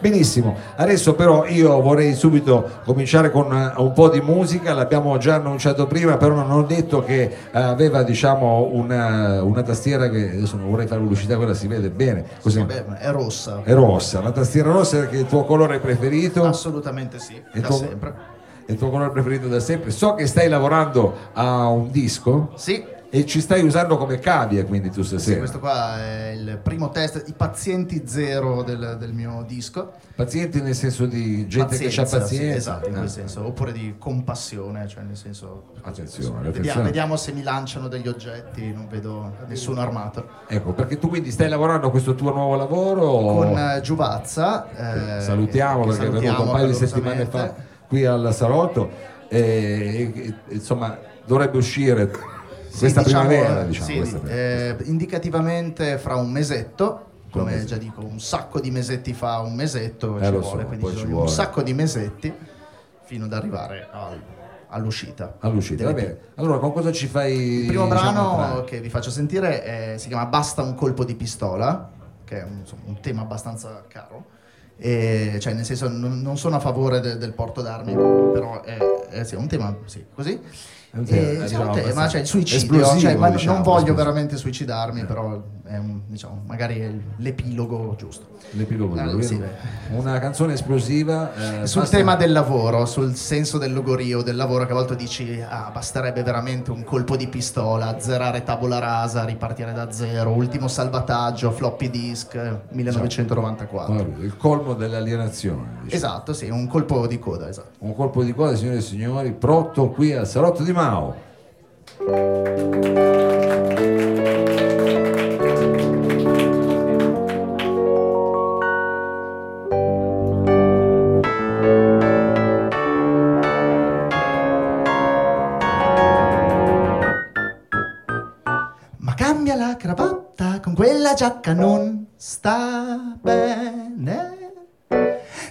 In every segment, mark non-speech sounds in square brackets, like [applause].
Benissimo, adesso però io vorrei subito cominciare con eh, un po' di musica, l'abbiamo già annunciato prima, però non ho detto che eh, aveva diciamo una, una tastiera che adesso non vorrei fare pubblicità, quella si vede bene. Così, Beh, è rossa. è rossa, la tastiera rossa che è il tuo colore preferito? Assolutamente sì, E da tu- sempre. È il tuo colore preferito da sempre. So che stai lavorando a un disco Sì, e ci stai usando come cavie quindi tu sì, stasera. questo qua è il primo test, i pazienti zero del, del mio disco. Pazienti nel senso di gente che ha Pazienza, sì, pazienza. esatto, in quel Ah. senso, oppure di compassione, cioè nel senso... Attenzione, Vediamo, attenzione. vediamo se mi lanciano degli oggetti, non vedo nessuno armato. Ecco, perché tu quindi stai lavorando a questo tuo nuovo lavoro? Con eh, Giuvazza. eh, salutiamo che perché è venuto un salutiamo paio di settimane fa qui al Salotto e, e- insomma dovrebbe uscire Sì, questa diciamo, primavera eh, diciamo, sì, questa primavera. eh, indicativamente fra un mesetto, come già dico, un sacco di mesetti fa un mesetto Eh, ci vuole, so, quindi ci vuole. un sacco di mesetti fino ad arrivare al- all'uscita. all'uscita va bene allora con cosa ci fai Il primo diciamo, brano entrare? che vi faccio sentire è- si chiama Basta un colpo di pistola, che è un, insomma, un tema abbastanza caro. E, cioè, nel senso, non, non sono a favore de- del porto d'armi, però è, è- sì, un tema sì, così. È un E, tema, diciamo, un tema, abbastanza cioè il suicidio, cioè, diciamo, non voglio esplosivo. veramente suicidarmi, però è un, diciamo, magari è l'epilogo giusto. L'epilogo, Ah, sì. una canzone esplosiva eh, Sul basta- tema del lavoro, sul senso del logorio del lavoro, che a volte dici, ah, basterebbe veramente un colpo di pistola, azzerare tabula rasa, ripartire da zero, ultimo salvataggio, floppy disk, eh, 1994. Guarda, il colmo dell'alienazione diciamo. Esatto, sì, un colpo di coda, esatto. un colpo di coda signore e signori pronto qui al Salotto di Mao Ma cambia la cravatta, con quella giacca non sta bene.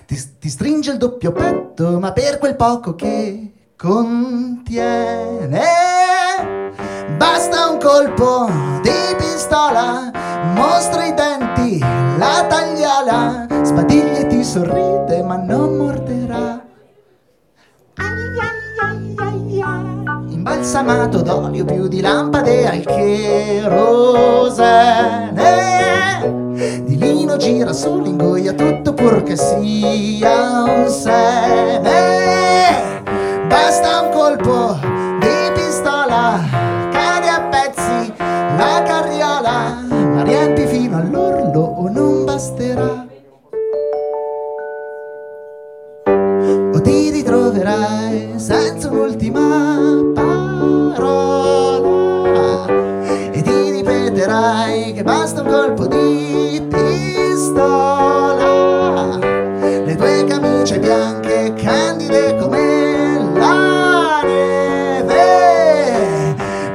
Ti, ti stringe il doppio petto, ma per quel poco che contiene. Basta un colpo di pistola, mostra i denti, la tagliala, sbadiglia e ti sorride, ma non morderà. Imbalsamato d'olio più di lampade al cherosene Di lino gira solo ingoia tutto purché sia un seme ritroverai senza un'ultima parola. E ti ripeterai che basta un colpo di pistola. Le tue camicie bianche candide come la neve.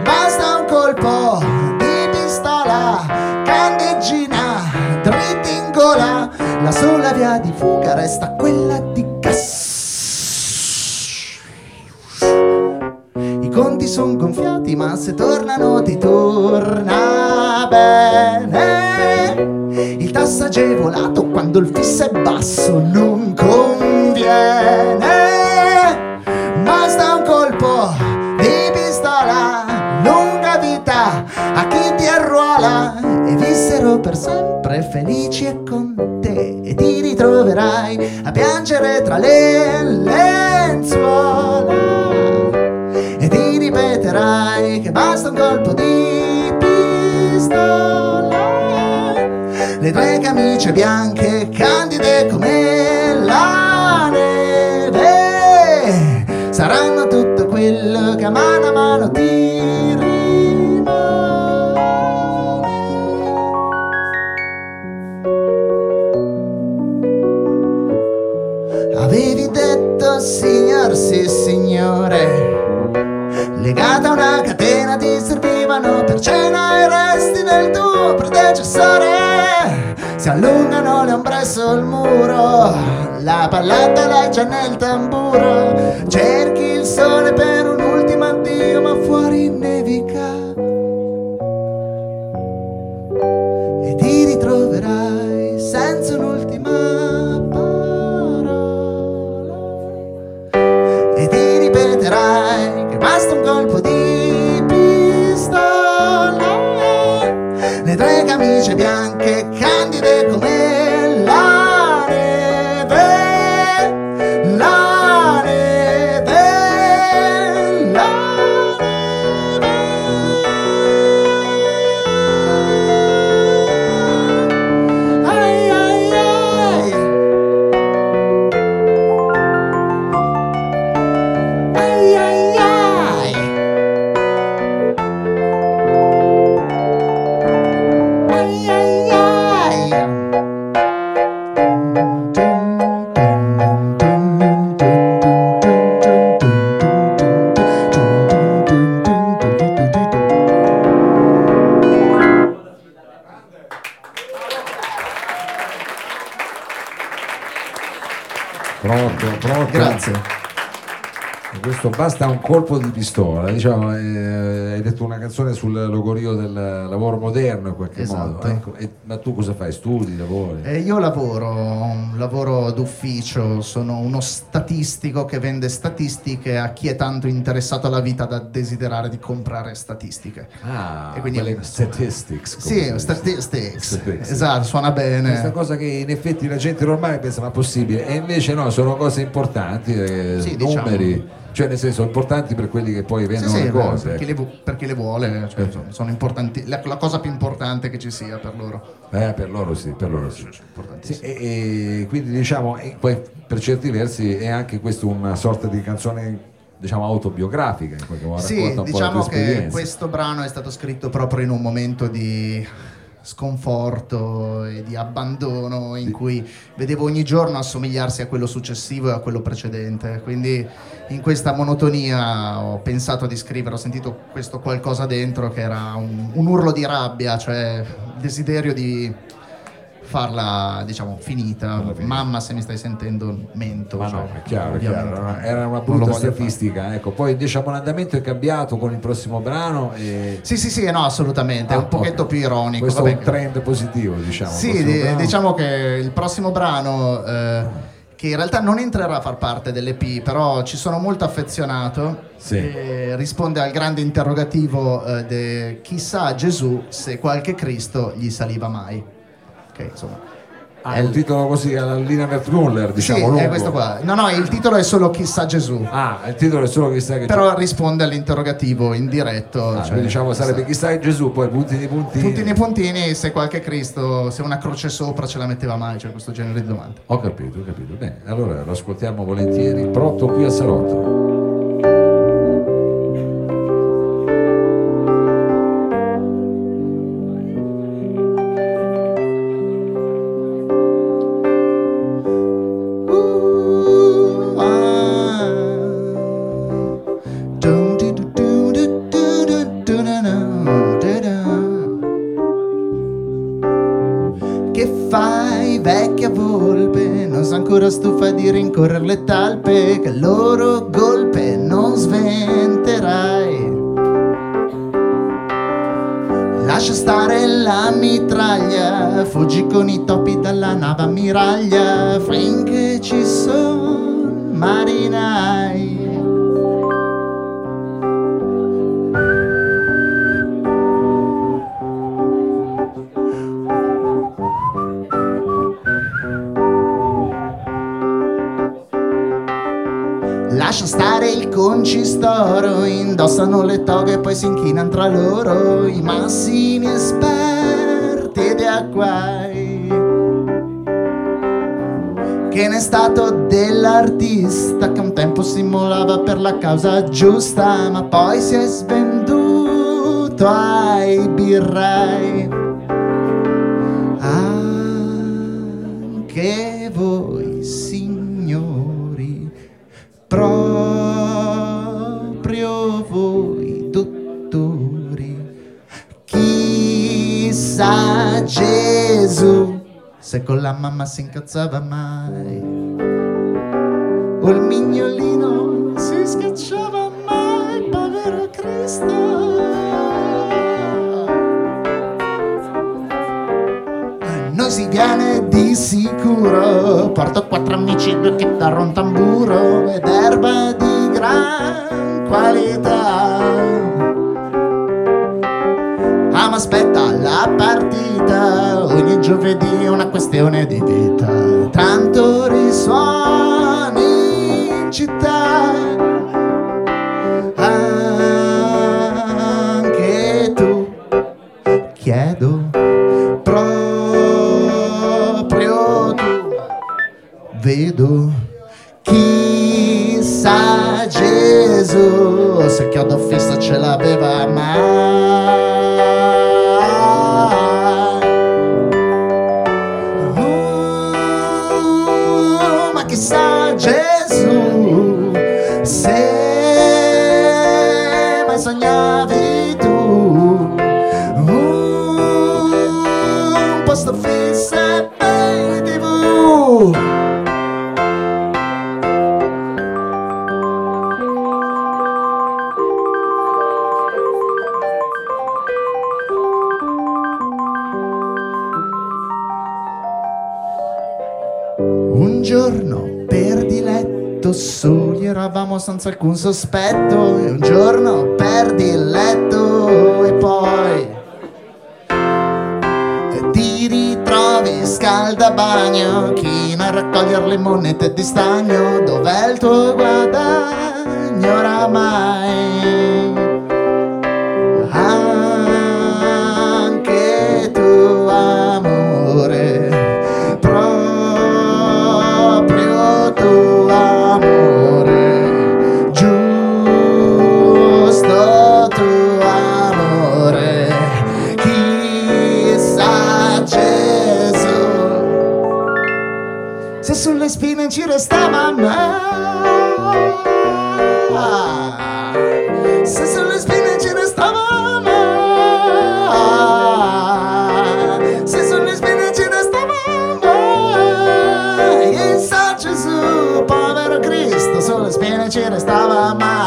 Basta un colpo di pistola candeggina dritti in gola la sola via di fuga ma se tornano ti torna bene. Il tasso agevolato quando il fisso è basso non conviene. Basta un colpo di pistola lunga vita a chi ti arruola. E vissero per sempre felici e con te e ti ritroverai a piangere tra le camicie bianche candide come la neve. Saranno tutto quello che a mano a mano ti rimane. Avevi detto signor sì signore Legata a una catena ti servivano per cena i resti Si allungano le ombre sul muro, la pallata leggia nel tamburo. Cerchi il sole per un ultimo addio, ma fuori nevica. E ti ritroverai senza un'ultima parola. E ti ripeterai che basta un colpo di pistola. Le tre camicie bianche. medical Questo basta un colpo di pistola, diciamo, eh, hai detto una canzone sul logorio del lavoro moderno in qualche Esatto. modo. Ecco, e- ma tu cosa fai? Studi, lavori? Eh, io lavoro, un lavoro d'ufficio, sono uno statistico che vende statistiche a chi è tanto interessato alla vita da desiderare di comprare statistiche. ah, e quindi- quelle statistics. Sì, statistics. Statistics. Esatto, suona Questa bene. cosa che in effetti la gente normale pensa ma è possibile e invece no, sono cose importanti, eh, Sì, diciamo. Cioè nel senso importanti per quelli che poi Sì, vendono sì, le beh, cose. per, chi ecco. le, vu- per chi le vuole, cioè, sono, sono importanti, la, la cosa più importante che ci sia per loro. Eh, per loro sì, per loro sì. Sì, e, e quindi diciamo, e poi per certi versi è anche questo una sorta di canzone diciamo autobiografica in qualche modo, Sì, diciamo che questo brano è stato scritto proprio in un momento di sconforto e di abbandono in cui vedevo ogni giorno assomigliarsi a quello successivo e a quello precedente. Quindi in questa monotonia ho pensato di scrivere, ho sentito questo qualcosa dentro che era un, un urlo di rabbia, cioè il desiderio di farla, diciamo, finita. Mamma, se mi stai sentendo, mento. Ma cioè, no, è chiaro, è chiaro, era una brutta statistica, ecco. poi diciamo l'andamento è cambiato con il prossimo brano e Sì, sì, sì, no, assolutamente, è Ah, un pochetto ok. più ironico. Questo vabbè, è un trend positivo, diciamo. Sì, brano. diciamo che il prossimo brano, eh, che in realtà non entrerà a far parte dell'EP, però ci sono molto affezionato, Sì. risponde al grande interrogativo eh, de chissà Gesù se qualche Cristo gli saliva mai. Ok, insomma. Ah, è un titolo così alla Lina Wertmuller, diciamo sì, lungo. è questo qua. No, no, il titolo è solo chissà Gesù. Ah, il titolo è solo chissà che Però risponde all'interrogativo in diretto. Ah, cioè, diciamo sarebbe chissà che Gesù, poi puntini puntini. Puntini puntini, se qualche Cristo, se una croce sopra ce la metteva mai, cioè questo genere di domande. Ho capito, ho capito. Bene, allora lo ascoltiamo volentieri. Pronto qui al salotto. Che fai, vecchia volpe? Non sei ancora stufa di rincorrere le talpe, che il loro golpe non sventerai. Lascia stare la mitraglia, fuggi con i topi dalla nave ammiraglia, finché ci sono marinai. Concistoro, indossano le toghe e poi si inchinano tra loro i massimi esperti di acquai. Che ne è stato dell'artista che un tempo si immolava per la causa giusta, ma poi si è svenduto ai birrai. Anche voi, se con la mamma si incazzava mai, o il mignolino si schiacciava mai, povero Cristo. Noi si viene di sicuro, porto quattro amici, due chitarra, un tamburo ed erba di gran qualità. Ah ma aspetta partita, ogni giovedì è una questione di vita, tanto risuoni in città. Anche tu chiedo proprio tu. Vedo chissà Gesù. Se chiodo fisso ce l'aveva Oh, ma senza alcun sospetto. E un giorno perdi il letto e poi ti ritrovi scaldabagno chino a raccogliere le monete di stagno? Dov'è il tuo guadagno oramai sulle spine ci restava mai se sulle spine ci restava mai se sulle spine ci restava mai e sa Gesù povero Cristo sulle spine ci restava mai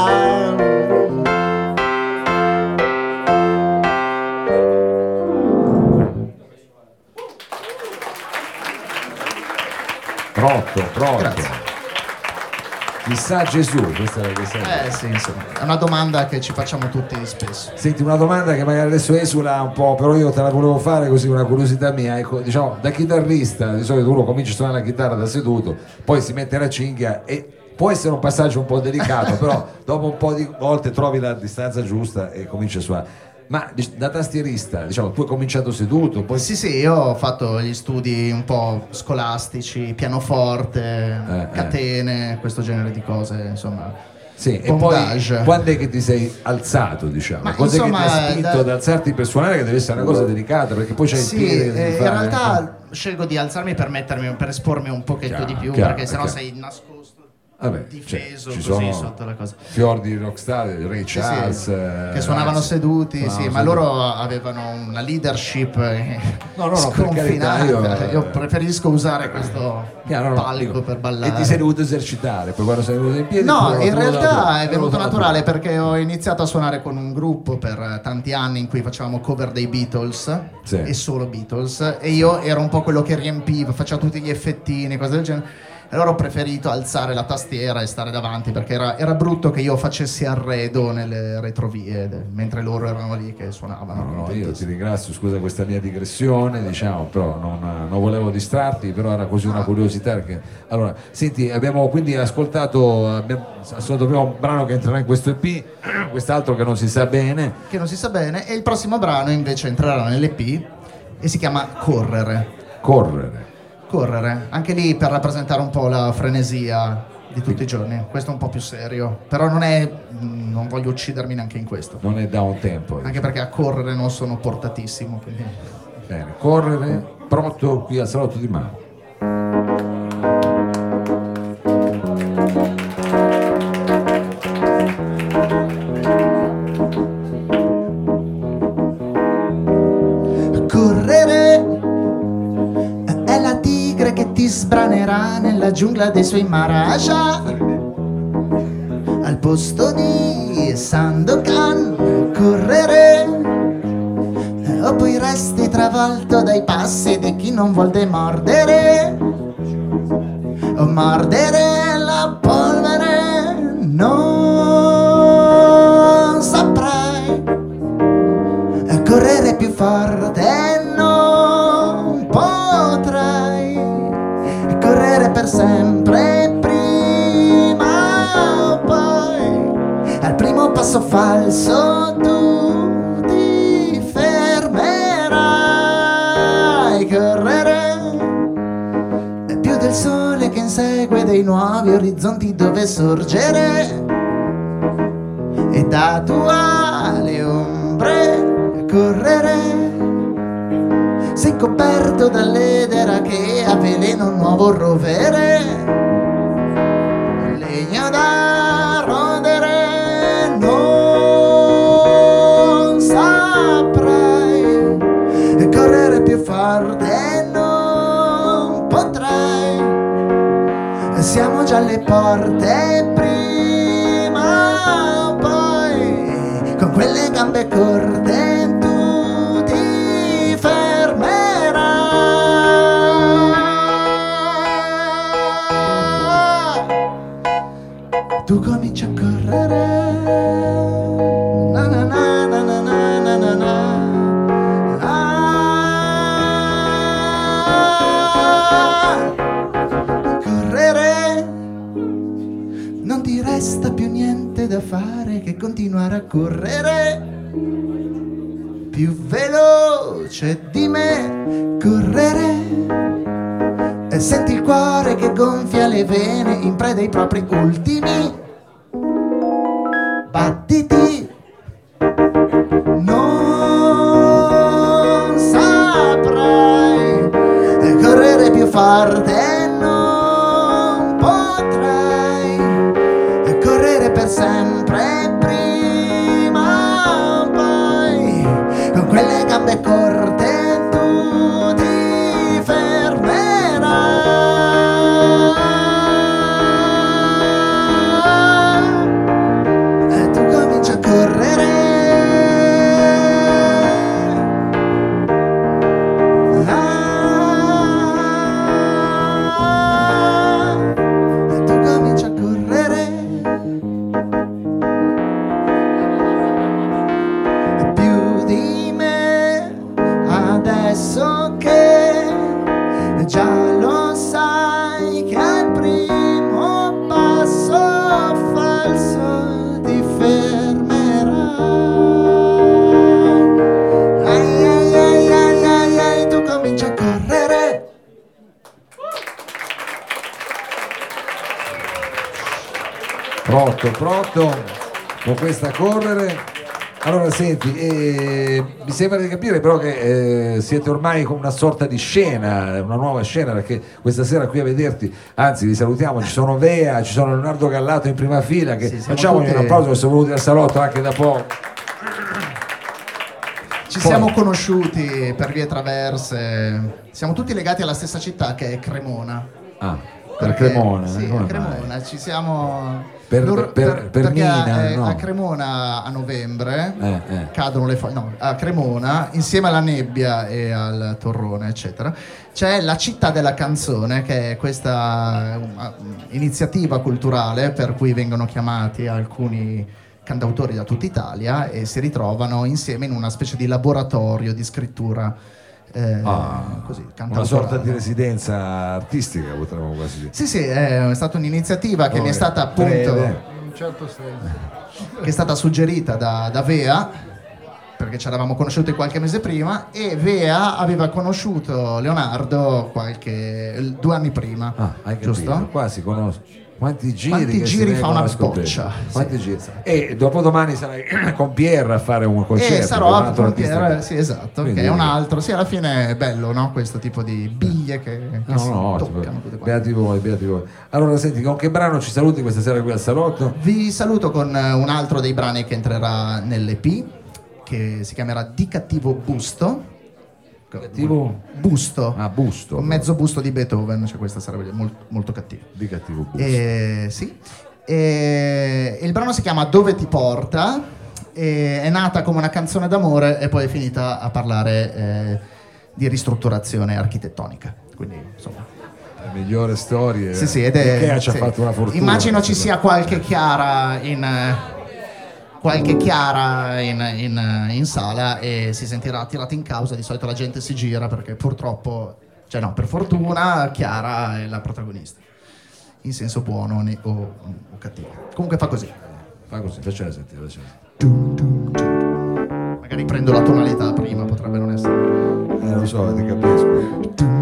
Chissà Gesù, questa è la questa Eh sì, insomma, è una domanda che ci facciamo tutti spesso. Senti, una domanda che magari adesso esula un po', però io te la volevo fare così, una curiosità mia. Ecco, diciamo, da chitarrista, di solito uno comincia a suonare la chitarra da seduto, poi si mette la cinghia e può essere un passaggio un po' delicato, [laughs] però dopo un po' di volte trovi la distanza giusta e cominci a suonare. Ma da tastierista, diciamo, tu hai cominciato seduto, poi Sì, sì, io ho fatto gli studi un po' scolastici, pianoforte, eh. catene, questo genere di cose, insomma. Sì, e poi Bondage. quando è che ti sei alzato, diciamo? Ma Cos'è insomma, che ti ha spinto da- ad alzarti per suonare che deve essere una cosa delicata, perché poi c'hai Sì, il piede che eh, in realtà scelgo di alzarmi per mettermi, per espormi un pochetto Chiaro, di più, chiaro, perché sennò chiaro. sei nascosto, Vabbè, difeso cioè, ci così sotto la cosa. fior di rockstar, Ray Sì, sì, Charles eh, che suonavano Rice. seduti, Suonavano sì, ma seduti. loro avevano una leadership eh, No, no, no, sconfinata. io- Io, preferisco usare questo no, palco per ballare. E ti sei dovuto esercitare, poi quando sei venuto in piedi... No, in realtà è venuto naturale perché ho iniziato a suonare con un gruppo per eh, tanti anni in cui facevamo cover dei Beatles Sì. e solo Beatles e io ero un po' quello che riempiva, faceva tutti gli effettini, cose del genere. E allora ho preferito alzare la tastiera e stare davanti perché era, era brutto che io facessi arredo nelle retrovie de- mentre loro erano lì che suonavano. No, no, io ti ringrazio, scusa questa mia digressione, diciamo, però non, non volevo distrarti, però era così una curiosità. Perché... Allora, senti, abbiamo quindi ascoltato, abbiamo ascoltato prima un brano che entrerà in questo EP, quest'altro che non si sa bene. Che non si sa bene e il prossimo brano invece entrerà nell'EP e si chiama Correre. Correre. Correre, anche lì per rappresentare un po' la frenesia di tutti i giorni. Questo è un po' più serio, però non è. non voglio uccidermi neanche in questo. Non è da un tempo. Anche perché a correre non sono portatissimo. Quindi... Bene, correre, pronto qui al salotto di Mao. Giungla dei suoi Maharaja. Al posto di Sandokan, correre. O poi resti travolto dai passi di chi non vuol mordere. O mordere primo passo falso tu ti fermerai. Correre è più del sole che insegue dei nuovi orizzonti dove sorgere. E da tua le ombre correre. Sei coperto dall'edera che avvelena un nuovo rovere già alle porte prima o poi con quelle gambe corte continuare a correre più veloce di me correre. E senti il cuore che gonfia le vene in preda ai propri ultimi. Battiti. Non saprai correre più forte de cor Pronto, pronto, con questa correre. Allora senti, eh, mi sembra di capire però che eh, siete ormai con una sorta di scena, una nuova scena, perché questa sera qui a vederti, anzi vi salutiamo, ci sono Vea, ci sono Leonardo Gallato in prima fila, che Sì, siamo facciamogli tutti- un applauso che sono venuti al salotto anche da poco. Ci Poi- siamo conosciuti per vie traverse, siamo tutti legati alla stessa città che è Cremona. Ah, Perché- Cremona, Sì, come a mai? Cremona, ci siamo... Per- loro- per- per perché a- Mina, eh, no. a Cremona a novembre Eh, eh. cadono le foglie, no, a Cremona insieme alla nebbia e al torrone eccetera c'è la città della canzone che è questa um, iniziativa culturale per cui vengono chiamati alcuni cantautori da tutta Italia e si ritrovano insieme in una specie di laboratorio di scrittura eh, Ah, così, una sorta di residenza artistica, potremmo quasi dire. Sì, sì, è stata un'iniziativa che mi è Ok, stata appunto breve. In un certo senso. [laughs] che è stata suggerita da, da Vea perché ci eravamo conosciuti qualche mese prima e Vea aveva conosciuto Leonardo qualche due anni prima Ah, hai capito? giusto? Qua si conosce. Quanti giri, Quanti giri fa una a scoprire? boccia? Quanti Sì, giri? E dopodomani sarai [clears throat] con Pierre a fare un concerto. e con sarò altro Frontiera, artista. sì esatto, Quindi- che è un altro, sì alla fine è bello no? questo tipo di biglie che, che No, si no, toccano beati voi, beati voi. Allora, senti, con che brano ci saluti questa sera qui al salotto? Vi saluto con eh, un altro dei brani che entrerà nell'EP che si chiamerà Di cattivo busto Cattivo? busto Ah, busto. un mezzo busto di Beethoven, cioè questa sarebbe molto, molto cattiva. Di cattivo busto. Eh, sì. E il brano si chiama Dove ti porta, e è nata come una canzone d'amore e poi è finita a parlare eh, di ristrutturazione architettonica. Quindi, insomma, Le migliori storie. sì, sì, ed è, Ikea ci ha sì. fatto una fortuna. Immagino ci sia qualche chiara in eh, qualche chiara in, in- in sala e si sentirà tirata in causa. Di solito la gente si gira perché purtroppo, cioè no, per fortuna, Chiara è la protagonista. In senso buono ne- o, o cattivo. Comunque fa così. Fa così, facciamo sentire, facciamo sentire. Magari prendo la tonalità prima, potrebbe non essere. Eh, lo so, ti capisco.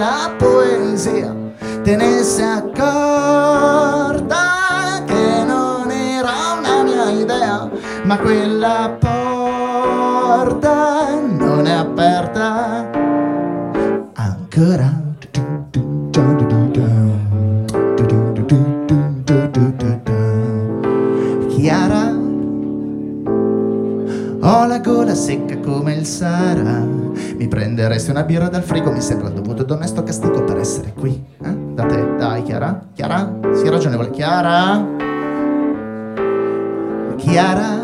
Bella poesia? Te ne sei accorta che non era una mia idea, ma quella porta non è aperta ancora. Chiara, ho la gola secca come il Sahara. Mi prenderesti una birra dal frigo, mi sembra onesto castigo per essere qui. eh? Da te, dai, Chiara? Chiara? Sii ragionevole, Chiara? Chiara,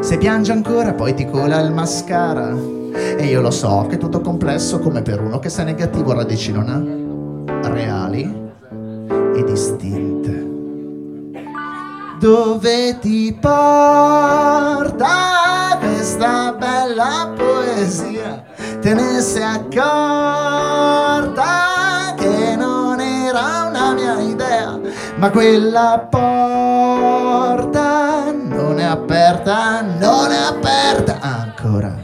se piange ancora poi ti cola il mascara. E io lo so che è tutto complesso come per uno che sa negativo radici non ha reali e distinte. Dove ti porta questa bella poesia? Te ne sei accorta che non era una mia idea, ma quella porta non è aperta, non è aperta ancora.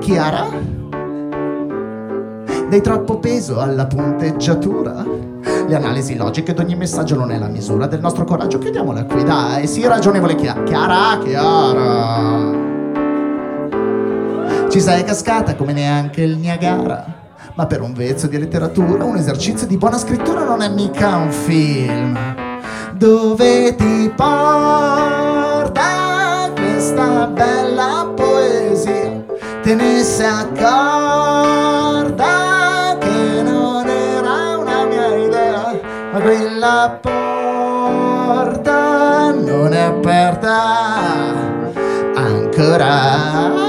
Chiara? Dai troppo peso alla punteggiatura. Le analisi logiche di ogni messaggio non è la misura del nostro coraggio. Chiudiamola qui, dai, sì, ragionevole Chiara. Chiara, Chiara. Ci sei cascata come neanche il Niagara. Ma per un vezzo di letteratura, un esercizio di buona scrittura non è mica un film. Dove ti porta questa bella poesia? Te ne sei accorta quella porta non è aperta ancora.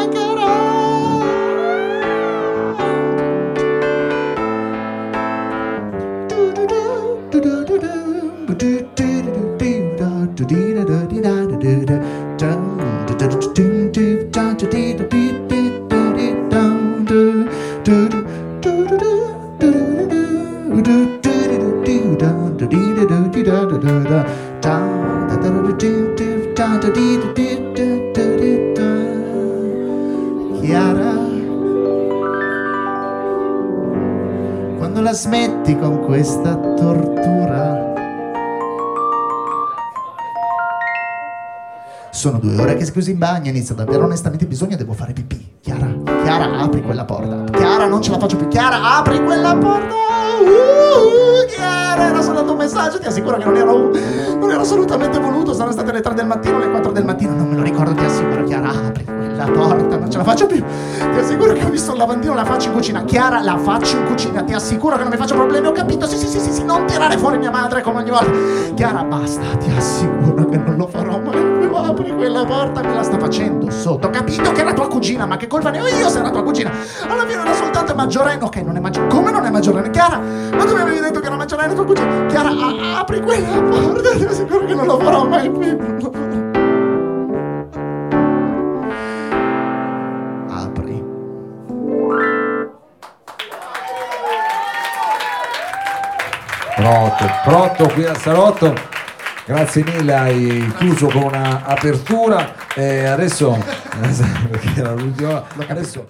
Sono due ore che sei chiuso in bagno, inizio ad avere onestamente bisogno, devo fare pipì. Chiara, Chiara, apri quella porta. Chiara, non ce la faccio più. Chiara, apri quella porta. Uh, Chiara, era soltanto un messaggio, ti assicuro che non un, non era assolutamente voluto. Sono state le 3 del mattino, le 4 del mattino, non me lo ricordo, ti assicuro. Chiara, apri quella porta, non ce la faccio più. Ti assicuro che ho visto il lavandino, la faccio in cucina. Chiara, la faccio in cucina, ti assicuro che non mi faccio problemi. Ho capito, sì, sì, sì, sì, sì non tirare fuori mia madre come ogni volta. Chiara, basta, ti assicuro che non lo farò mai più. Apri quella porta, me la sta facendo sotto. Ho capito che era tua cugina, ma che colpa ne ho io se era tua cugina? Alla fine era soltanto maggiorenne. Ok, non è maggiorenne. Come non è maggiorenne? Chiara, ma tu mi avevi detto che era maggiorenne tua cugina? Chiara, apri quella porta, ti assicuro che non lo farò mai più. Pronto, pronto qui al salotto. Grazie mille, hai chiuso con una apertura. E adesso, [laughs] perché era l'ultima, adesso